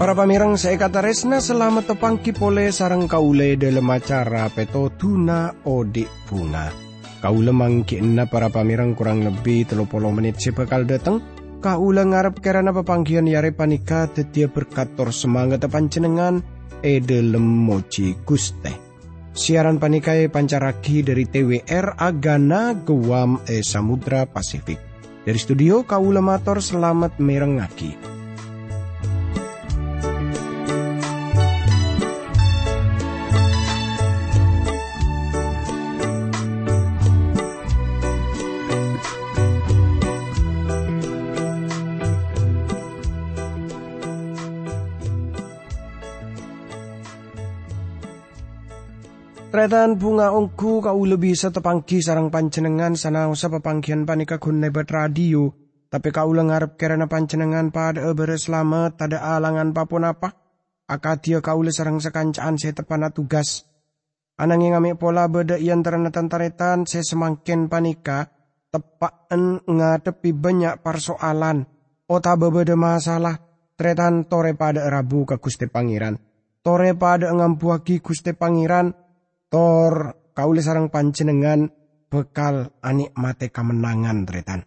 Para pamirang saya kata resna selamat tepangki pole sarang kaule dalam acara peto tuna odik bunga. Kaule mangki enna para pamirang kurang lebih telopolo menit bakal datang. Kaule ngarep karena pepanggian yare panika tetia berkator semangat pancenengan e dalam moci guste. Siaran panikai pancaraki dari TWR Agana Guam e Samudra Pasifik. Dari studio Kaule Mator selamat merengaki. Tretan bunga ongku kau lebih setepangki sarang pancenengan sana usah pepangkian panika kun radio. Tapi kau lengarap kerana pancenengan pada ebere selamat tada alangan papun apa. Akatia kau le sarang sekancaan saya tepana tugas. Anang yang amik pola beda ian terana tantaretan saya semangkin panika. Tepaan ngadepi banyak persoalan. Ota bebeda masalah. Tretan tore pada rabu ke Gusti Pangeran. Tore pada ngampuaki Gusti Pangeran Tor kaule sarang pancenengan bekal anik mate kemenangan tretan.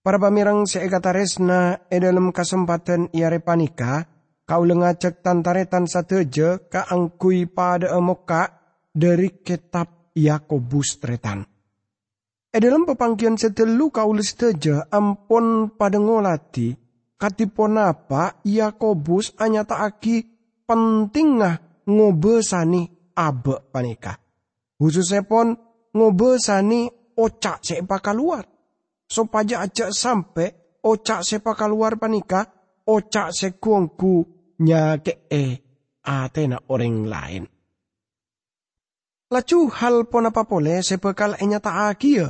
Para pamirang seekataresna e dalam kesempatan iare panika, kaule ngajak tantaretan sateje kaangkui pada emoka dari kitab Yakobus tretan. E dalam pepangkian setelu kaule seteja ampun pada ngolati, katipon apa Yakobus anyata aki pentingah ngobesani abe panika. Khususnya pon ngobesani ocak sepa keluar. Sopaja aja sampai ocak sepa keluar panika, ocak sekuangku nyake e atena orang lain. Lacu hal pon apa pole sepekal enya taaki ya.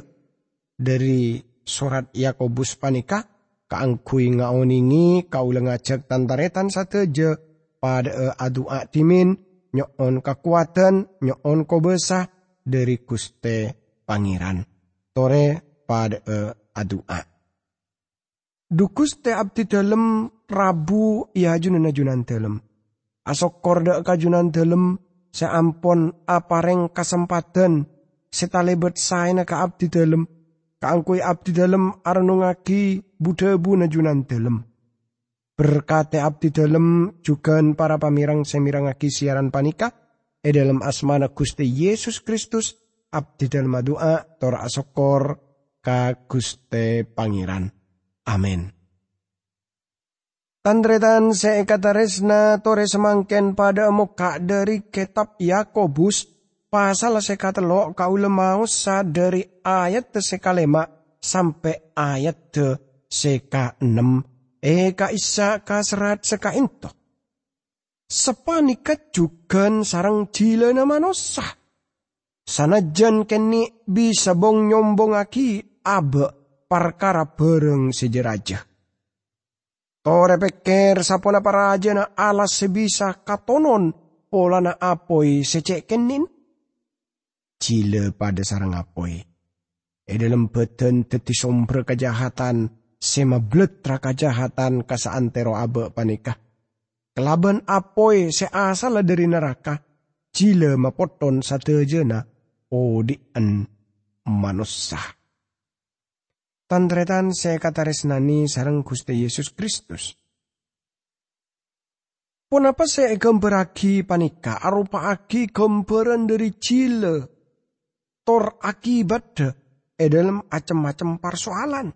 Dari surat Yakobus panika, kaangkui ngaoningi kau lengajak tantaretan sateje pada adu timin nyoon kekuatan, nyoon kobesah dari kuste pangeran. Tore pada e adua. Dukus te abdi dalam rabu ia junan junan dalam. Asok korda kajunan dalam seampon apareng kesempatan setalebet saina ka abdi dalam. Kaangkui abdi dalam arnungaki budebu najunan dalam Berkate abdi dalam juga para pamirang semirangaki siaran panika. E dalam asmana Gusti Yesus Kristus. Abdi dalam doa tora asokor ka Guste Pangeran. Amin. Tandretan seekataresna tore semangken pada muka dari kitab Yakobus pasal sekatelo kau lemau sa dari ayat sekalema sampai ayat seka enam eka isa kasrat seka into. Sepanikat juga sarang jila na manusa. Sanajan keni bisa bong nyombong aki abe perkara bereng sejeraja. Tore peker sapona paraja na alas sebisa katonon pola na apoi secek kenin. Jila pada sarang apoi. E dalam beten teti sombra kejahatan sema bletra kajahatan kasaantero abe panikah. Kelaban apoi se asal dari neraka, jile mapoton satejena odian manusia. Tandretan saya kata resnani sarang Gusti Yesus Kristus. Punapa saya gemberaki panika arupa aki gemberan dari jile. Tor akibat e dalam macam-macam persoalan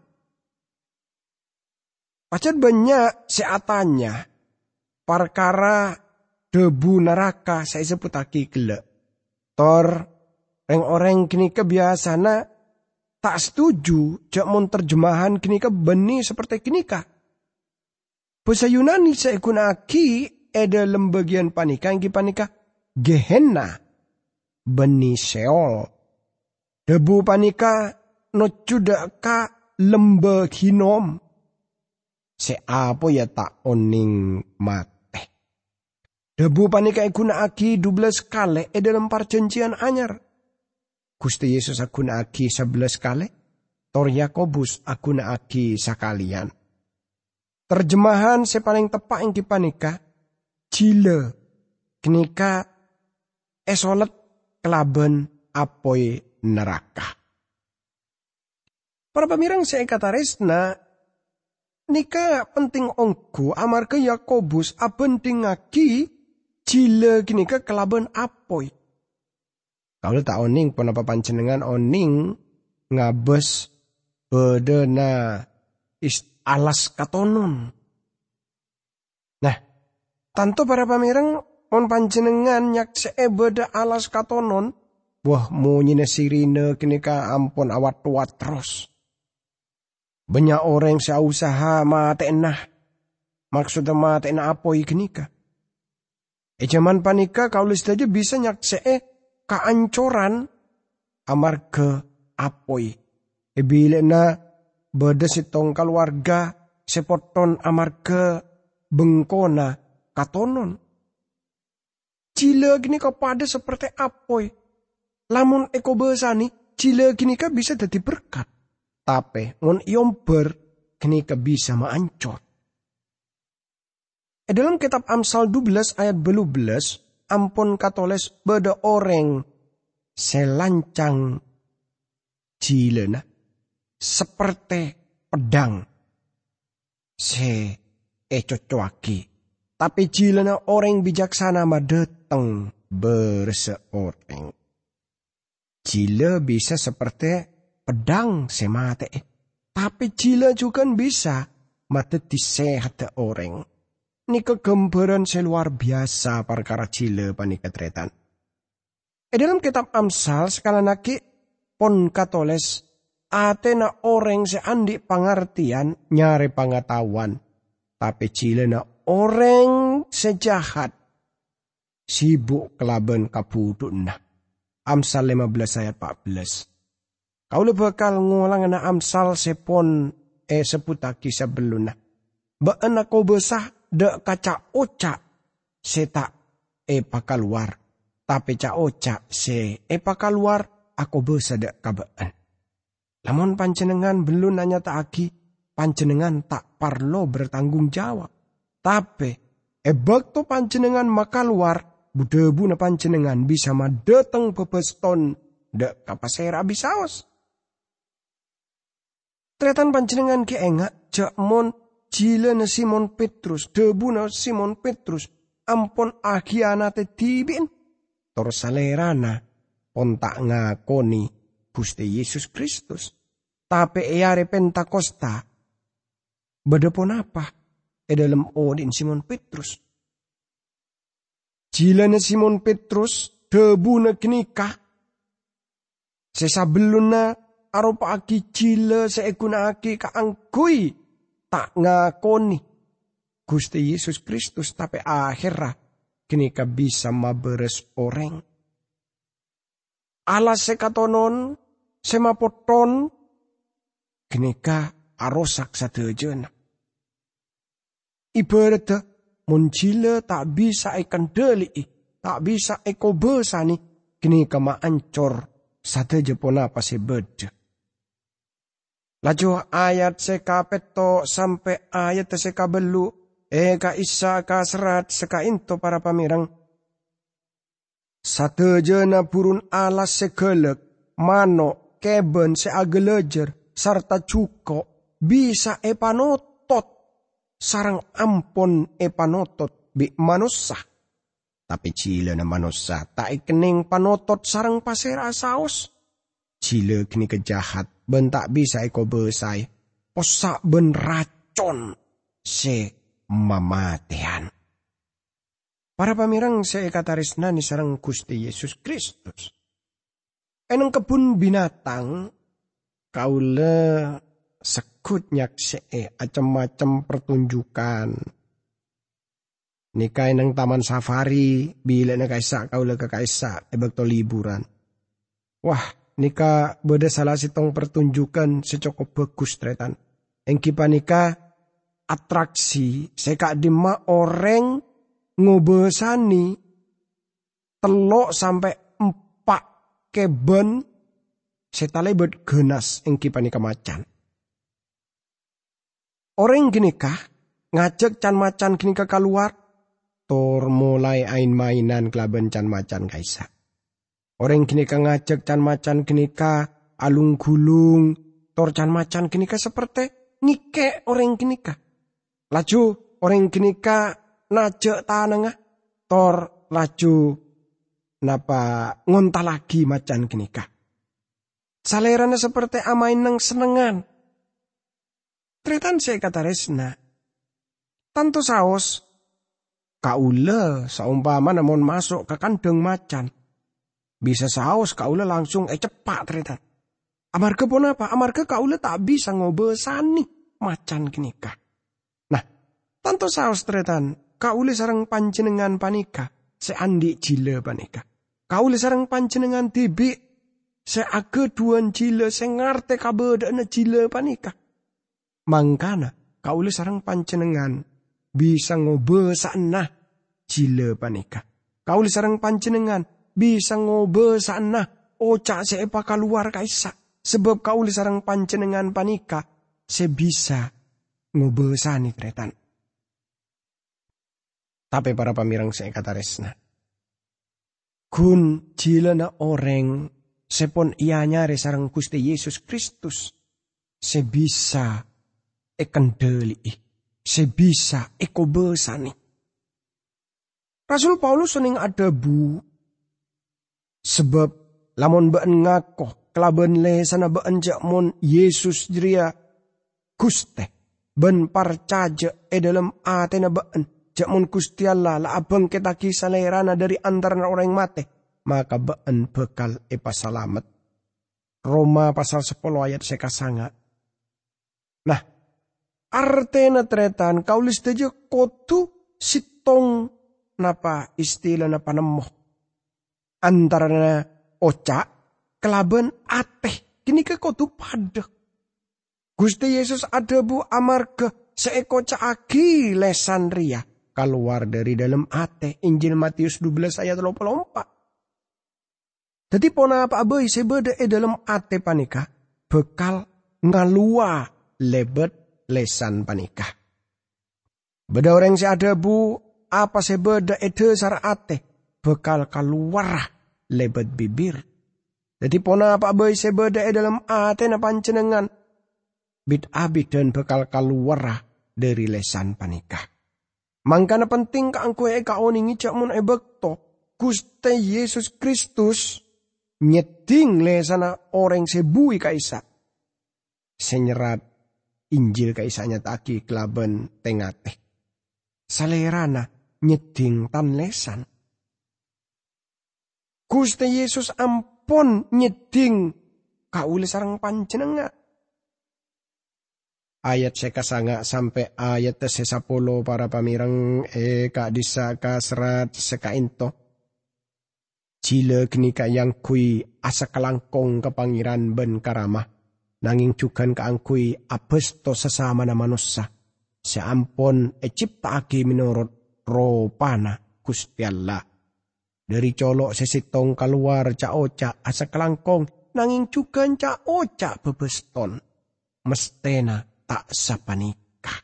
Pacat banyak seatanya perkara debu neraka saya sebut aki gelek. Tor orang-orang kini kebiasaan tak setuju cak mon terjemahan kini ke beni seperti kini kah. Bahasa Yunani saya aki ada lembagian panika yang panika Gehenna beni Seol. Debu panika no ka lembah hinom Se apa ya tak oning mate. Debu panika aki dubles kale e dalam perjanjian anyar. Gusti Yesus agunakake sebelas kali, Tor Yakobus agunakake sakalian. Terjemahan se paling tepat yang kipanika, jile, kenika esolet kelaben apoi neraka. Para pemirang saya kata resna, nika penting ongku amarga Yakobus abentingaki jile ke kelaben apoi. Kalau tak oning pun apa pancenengan oning ngabes bedena is alas katonon. Nah, tanto para pamirang on panjenengan nyak beda alas katonon, wah mau nyine sirine kini ka ampun awat tua terus. Banyak orang yang usaha mate enah. Maksudnya mate enah apa ka. E zaman panika kau aja bisa nyak keancoran ke apoi. Ebile na beda sitong keluarga sepoton ke bengkona katonon. Cile gini kepada seperti apoi. Lamun eko besani, cile gini ka bisa jadi berkat. Tapi ngon iomber gini ka bisa maancor. E dalam kitab Amsal 12 ayat 12, ampun katoles beda orang selancang jilena seperti pedang se ecocoaki. Tapi jilena orang bijaksana ma dateng berseorang. Jila bisa seperti pedang semate. Tapi jila juga bisa mati disehat orang. Ini kegembaran seluar biasa perkara cile panikatretan. E dalam kitab Amsal sekali lagi pon katoles atena orang seandi pengertian nyari pengetahuan. Tapi cile na orang sejahat sibuk kelaban kabudun Amsal 15 ayat 14. Kau bakal ngulang na Amsal sepon e seputaki sebelumnya. Ba anak kau besah de kaca oca se tak e pakaluar. Tapi ca oca se e pakaluar aku besa dek kabaan. Lamun pancenengan belum nanya tak aki, pancenengan tak parlo bertanggung jawab. Tapi e bakto pancenengan makaluar, budebu na pancenengan bisa madeteng pepeston dek kapasera bisaos. Tretan pancenengan ke enggak cak mon Jila na Simon Petrus, debu na Simon Petrus, ampon akhianate tibin. Tor salerana, pon tak ngakoni Gusti Yesus Kristus. Tapi eare Pentakosta, bedepon apa? E dalam odin Simon Petrus. Jila na Simon Petrus, debu na kenikah. Sesabelun aki jila seekuna aki kaangkui tak ngakoni Gusti Yesus Kristus tapi akhirnya kini bisa maberes orang. Alas sekatonon semapoton kini ka arosak sadejena. Ibarat muncila tak bisa ikan deli, tak bisa eko besani, kini ka maancor sadeja pun apa sebeda. Laju ayat seka peto sampai ayat seka belu. Eka isa ka serat seka into para pamirang. Satu jena burun alas segelek. Mano keben seagelejer. Serta cuko bisa epanotot. Sarang ampon epanotot bi manusa. Tapi cile na manusa tak ikening panotot sarang pasera saus. Cile kini kejahat bentak bisa iko besai. Posak ben racun se mamatean. Para pamirang saya nani sarang Gusti Yesus Kristus. Eneng kebun binatang kaula sekut nyak se acem-macem pertunjukan. Nikai nang taman safari bila na kaisa kaula ke kaisa ebek liburan. Wah, nika beda salah sitong pertunjukan secoko bagus tretan. Engki panika atraksi seka dima orang ngobesani telok sampai empat keben setalebet genas ing kipani kemacan. Orang ginikah ngajak can macan ginika keluar tor mulai ain mainan kelaben can macan kaisa. Orang ginika ngajak can macan ginika alung gulung tor can macan ginika seperti ngike orang ginika. Laju orang ginika najak tanengah tor laju napa ngonta lagi macan ginika. Salerana seperti amain nang senengan. Tretan saya kata resna. Tanto saos. Kaula saumpama namun masuk ke kandang macan. Bisa saos kaula langsung eh cepat tretan. Amarga pun apa? Amarga kaula tak bisa ngobesani macan ginika. Nah, tanto saos tretan. Kaula sarang panjenengan panika. Seandi jile panika. Kaula sarang panjenengan tibik Seage duan jile sing ngarte kabedana jile panika. Mangkana kaule sarang pancenengan bisa ngobe sana jile panika. Kaule sarang pancenengan bisa ngobe sana oca seepa keluar kaisa. Sebab kaule sarang pancenengan panika sebisa ngobe sani tretan. Tapi para pamirang saya kata resna. Kun jilana orang sepon nyari sarang Gusti Yesus Kristus sebisa ekendeli sebisa eko besani Rasul Paulus sening ada bu sebab lamun baan ngakoh kelaban le sana baan mon Yesus jeria Guste ben parcaja e dalam atena baan mon Gusti Allah la abang kita kisah dari antara orang mate maka been bekal epa salamet. Roma pasal 10 ayat seka sanga. Nah, artena tretan kaulis tejo kotu sitong napa istilah napa nemoh. Antara oca kelaben ateh. Kini ke kotu pada. Gusti Yesus ada bu amarga seeko caagi lesan ria keluar dari dalam ate Injil Matius 12 ayat 24. Jadi pona apa abai sebeda e dalam ate panika bekal ngalua lebet lesan panika. Beda orang si ada bu apa sebeda e sar ate bekal kaluar lebet bibir. Jadi pona apa abai sebeda dalam ate na pancenengan bit abid dan bekal kaluar dari lesan panika. Mangkana penting ka angkue e kaoningi cak mun e bekto. Guste Yesus Kristus nyeding le sana orang sebui kaisa. Senyerat Injil kaisanya taki kelaben tengate. Salerana nyeding tan lesan. Gusti Yesus ampun nyeding kaule sarang panjenengan. Ayat sekasanga sampai ayat sesapolo para pamirang e kak disa serat sekainto Jile genika yang kui asa kelangkong kepangiran ben karamah. Nanging jugan kaangkui abesto sesama na manusia. Seampun eciptaake menurut ropana Gusti Allah. Dari colok sesitong keluar ca oca asa kelangkong. Nanging jugan ca oca bebeston. Mestena tak sapanikah.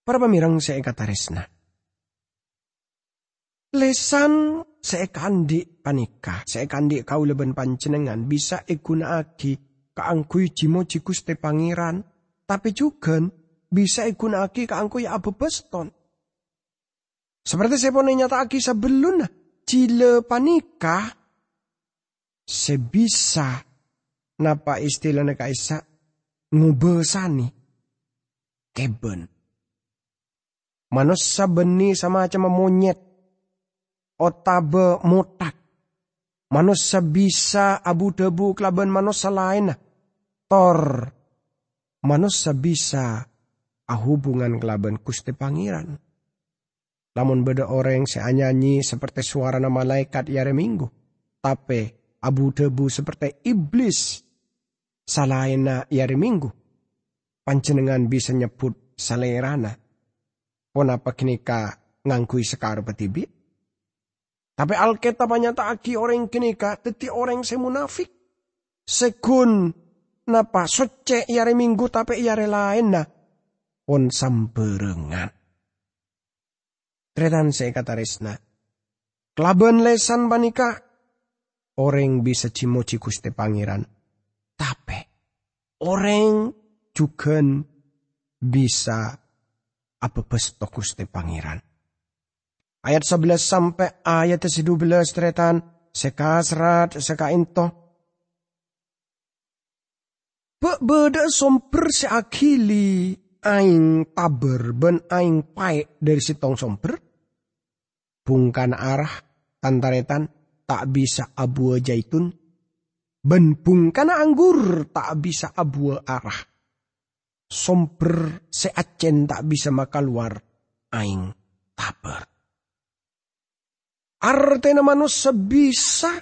Para pemirang saya kata resna lesan kandi panika, kandi kau leben pancenengan bisa igunaake kaangkui jimo jikus te pangeran, tapi juga bisa igunaake kaangkui abu beston. Seperti saya pun nyata sebelum cile panika sebisa napa istilahnya kaisa ngubesani keben. Manusia beni sama macam monyet otabe mutak. Manusia bisa abu debu kelaban manusia lain. Tor. Manusia bisa ahubungan kelaban kusti pangeran. Namun beda orang yang nyanyi seperti suara nama malaikat yare minggu. Tapi abu debu seperti iblis. Salaina yare minggu. Pancenengan bisa nyebut salerana. Pon apa kenika ngangkui sekar petibit Tapi Alkitab aki orang kenika teti orang semunafik. Sekun napa soce iare minggu tapi iare lain nah. Pon samberengan. Tretan saya kata resna. Kelaban lesan panika. Orang bisa cimoci kuste pangeran. Tapi orang juga bisa apa besto kuste pangeran. Ayat 11 sampai ayat 12 tretan seka serat seka into. beda somper akili aing taber ben aing pae dari si tong somper. Bungkan arah tantaretan tak bisa abu jaitun. Ben bungkan anggur tak bisa abu arah. Somper seacen tak bisa maka luar aing taber. Artena manusia bisa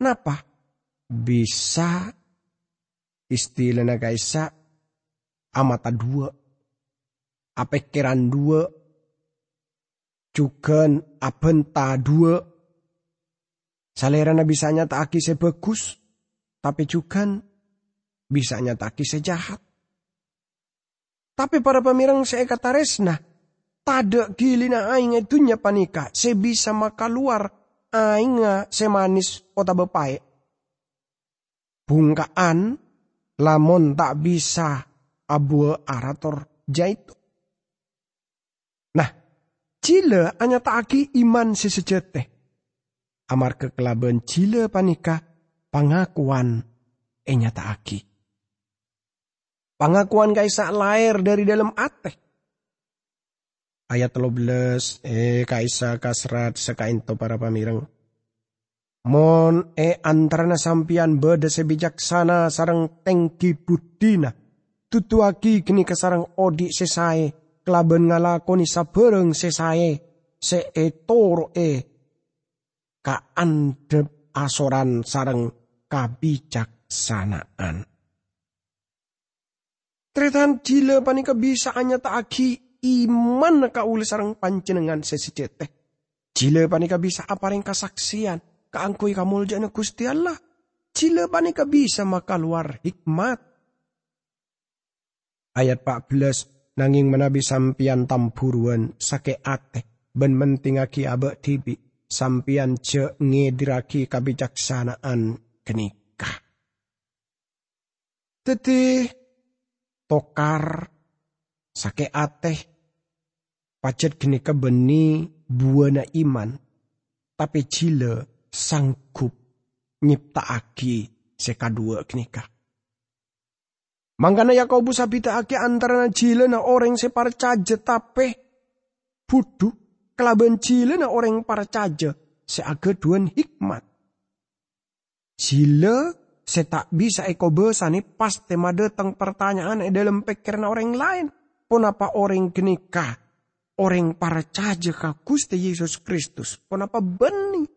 napa? Bisa istilahnya kaisa amata dua. Apekiran dua. Juga apenta dua. Salerana bisanya tak aki sebagus. Tapi juga bisanya tak aki sejahat. Tapi para pemirang saya kata resna. Tada gilina aing itunya panika. Se bisa maka luar aing semanis kota bepai. Bungkaan lamun tak bisa abu arator jaitu. Nah, cile hanya taki iman sesejete. Amar kekelaban cile panika pangakuan enya aki. Pangakuan kaisa lahir dari dalam ateh ayat 13 eh kaisa kasrat sekainto para pamireng. Mon e antarana sampian beda sebijaksana sarang tengki budina. Tutuaki kini kesarang odi sesae. Kelaben ngalakoni sabereng sesae. Se e toro e. Ka andep asoran sarang kabijaksanaan. Tretan jile panika bisa hanya aki iman kauli sarang panjenengan sesijete. Jile panika bisa apa ring kasaksian, kaangkui jana Gusti Allah. Jile panika bisa maka luar hikmat. Ayat 14, nanging menabi sampian tamburuan sake ate, ben mentingaki abek tibi, sampian ce ngediraki kabijaksanaan kenikah. Teti tokar sake ateh pacet gini kebeni buana iman tapi cile sanggup nyiptaaki sekadua kenika. Mangkana Yakobus aki antara cile na orang separcaje tapi budu kelaban cile na orang parcaje seageduan hikmat. Cile saya tak bisa eko besani pas tema datang pertanyaan dalam pikiran orang lain. Apa orang kenika orang para caja ka Yesus Kristus? Apa beni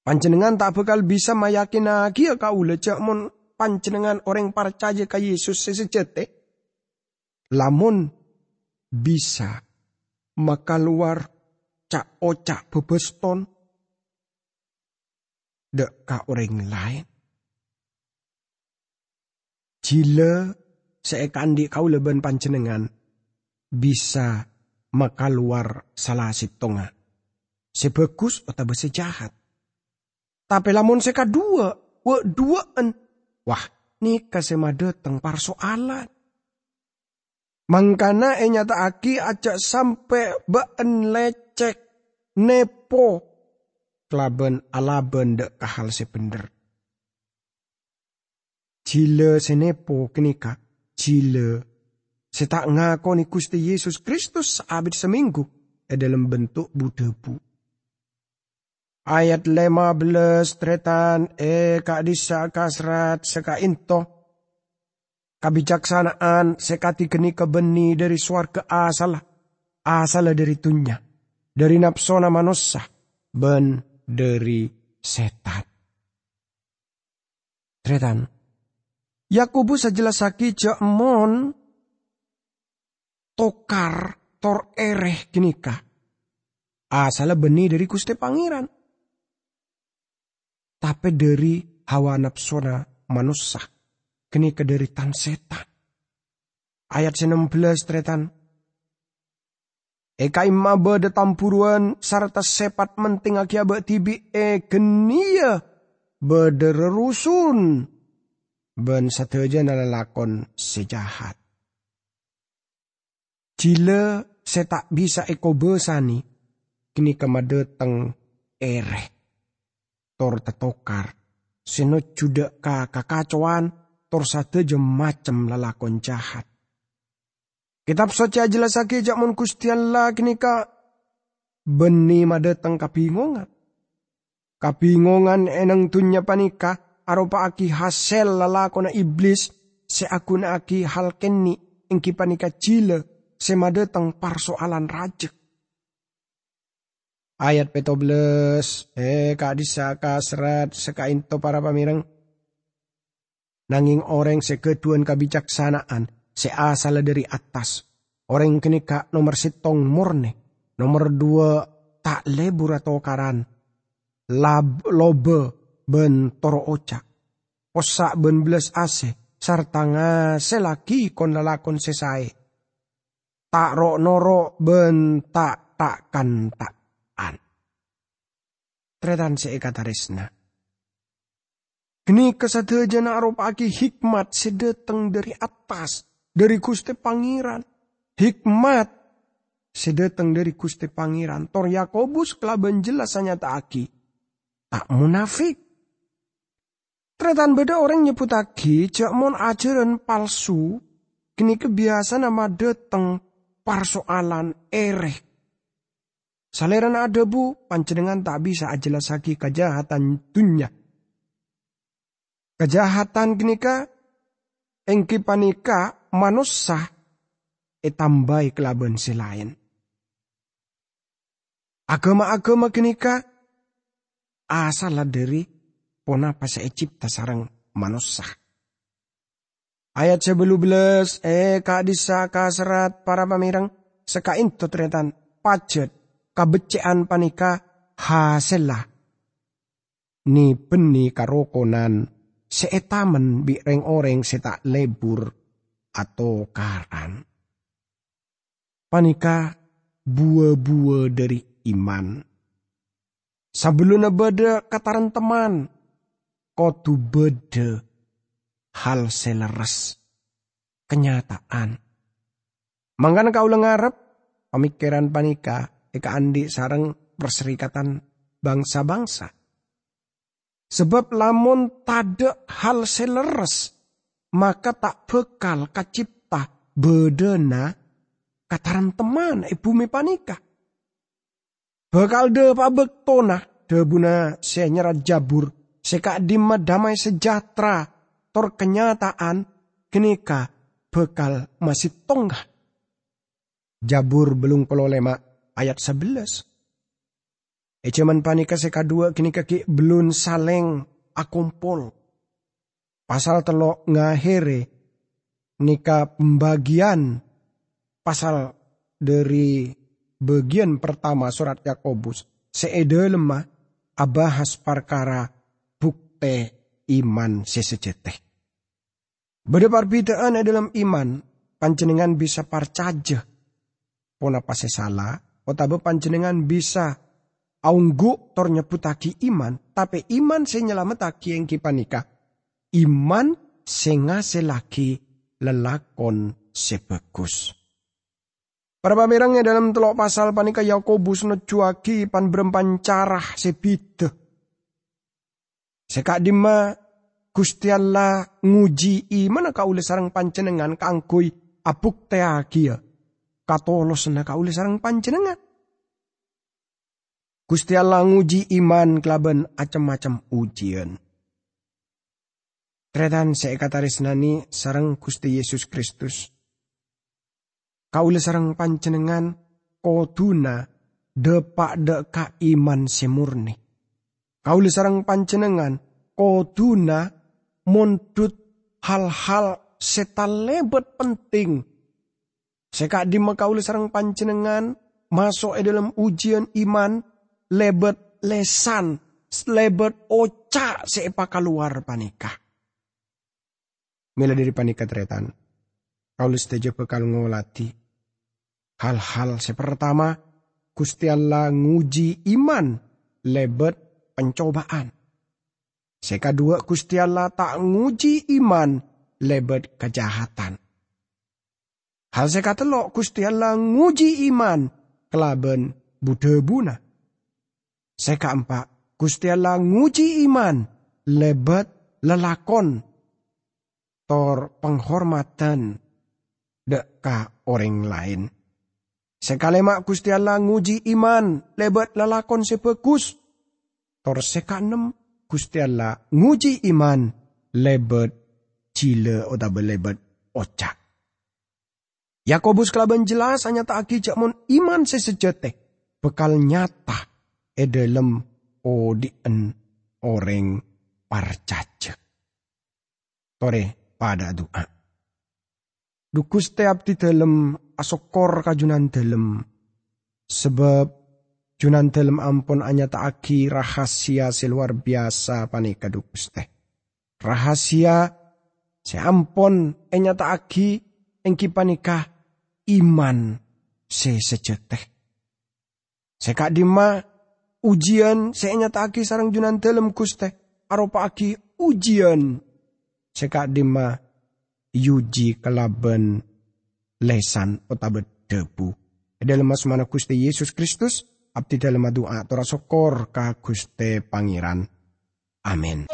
panjenengan tak bakal bisa mayakin lagi ya kau lecak mon panjenengan orang para caja ka Yesus sesejete lamun bisa maka luar cak ocak bebeston dek ka orang lain Jila seekandi kau leben panjenengan bisa maka luar salah sitonga. Sebagus atau besi jahat. Tapi lamun seka dua, wa duaan. Wah, nikah sema datang persoalan. Mangkana e nyata aki acak sampai baan lecek nepo kelaben alaben dek kahal sebener. Jile senepo kenika Jile. Saya tak ngakoni Gusti Yesus Kristus abid seminggu e dalam bentuk budebu. Ayat 15 tretan e disa kasrat seka into. Kabijaksanaan sekati geni kebeni dari suar ke asal. Asal dari tunya. Dari napsona manusia. Ben dari setan. Tretan Yakobus sajelasaki mon tokar tor ereh genika. Asal benih dari Gusti Pangeran. Tapi dari hawa nafsona manusia. Kini kederitan setan. Ayat 16 tretan. Eka imma bade tampuruan sarta sepat menting akiaba tibi e genia bade rerusun. Ben sateja nalalakon sejahat. Jila saya tak bisa eko besani, kini kemadeteng ereh. Tor tetokar, sino juda ka kakacuan, tor sateja macam lalakon jahat. Kitab soca jelas lagi jakmun kustian lah kini ka beni madeteng kabingongan. Kabingongan enang tunya panika aropa aki hasil lalakon iblis se aku na aki hal keni engki panika jile semadeteng parsoalan raja. Ayat petobles, eh kadisa kasrat sekainto para pamireng. Nanging orang sekeduan kebijaksanaan, seasal dari atas. Orang kenika nomor sitong murni, nomor dua tak lebur atau karan. Lab lobe ben toro ocak. Osak ben belas ase, sarta ngaselaki kon lalakon sesai tak ro noro ben tak takkan takan. Tretan se ekatarisna. Geni kesadajan aki hikmat sedeteng dari atas, dari Gusti Pangeran. Hikmat sedeteng dari Gusti Pangeran. Tor Yakobus kelaban jelas hanya aki. Tak munafik. Tretan beda orang nyebut aki, cak mon ajaran palsu, kini kebiasaan nama deteng persoalan ereh. Saliran ada bu, pancenengan tak bisa jelas lagi kejahatan dunia. Kejahatan kenika, engki panika manusia etambai kelaban si lain. Agama-agama kenika asal dari pona pas cipta sarang manusia. Ayat belas eh kak disa serat para pamirang sekain tretan pajet kabecean panika haselah. Ni beni karokonan seetamen bi reng oreng setak lebur atau karan. Panika buah-buah dari iman. Sebelum beda kataran teman, kotu beda hal seleres kenyataan. Mangkan kau lengarep pemikiran panika eka andi sarang perserikatan bangsa-bangsa. Sebab lamun tade hal seleres maka tak bekal kacipta bedena kataran teman ibu bumi panika. Bekal de pabek tona de buna jabur seka dima damai sejahtera tor kenyataan kenika bekal masih tonggah. Jabur belum pelolema ayat 11. Eceman panika seka dua kini kaki belum saleng akumpul. Pasal telok ngahere nika pembagian pasal dari bagian pertama surat Yakobus seede lemah abahas perkara bukte iman sesejeteh. Beda perbedaan dalam iman, panjenengan bisa parcaja. Pona pase salah, otabe panjenengan bisa aunggu tor nyebutaki iman, tapi iman se nyelametaki yang kipanika. Iman se ngaselaki lelakon sebagus. Para pamirangnya dalam telok pasal panika Yakobus nejuaki pan berempan carah sebide. Sekak dima Gusti Allah nguji iman ka sarang pancenengan kangkui apuk teakia. Katolos na ka ule sarang pancenengan. Gusti Allah nguji iman kelaban acam-macam ujian. Tretan seekataris nani sarang Gusti Yesus Kristus. Kaule sarang pancenengan koduna depak deka iman semurni. Kaule sarang pancenengan koduna mundut hal-hal setan lebet penting. Seka di makauli sarang panjenengan masuk e dalam ujian iman lebet lesan, lebet oca sepa keluar panikah. Mila dari panikah teretan. Kau setuju bekal ngolati. Hal-hal sepertama, Gusti Allah nguji iman, lebet pencobaan. Sekadua Gusti Allah tak nguji iman, lebet kejahatan. Hal sekatelok Gusti Allah nguji iman, kelaben budebuna. Sekaempat, Gusti Allah nguji iman, lebet lelakon, tor penghormatan deka orang lain. Sekalemak Gusti Allah nguji iman, lebet lelakon sepekus. Tor sekanem Gusti Allah nguji iman, lebet cile oda belebet ocak. Yakobus kelaban jelas hanya tak aki mun iman sesejete bekal nyata e dalam odien orang parcacek. Tore pada doa. Dukus tiap di dalam asokor kajunan dalam. Sebab junan dalam ampun hanya tak aki rahasia seluar biasa panika dukus teh. Rahasia seampun enya tak aki engki panika iman se sejeteh. Sekak dima ujian senyata aki sarang junan dalam kuste. Aropa aki ujian. Sekak dima yuji kelaben lesan otabet debu. Dalam mas mana kuste Yesus Kristus. Abdi dalam doa tora sokor ka kuste pangeran. Amin.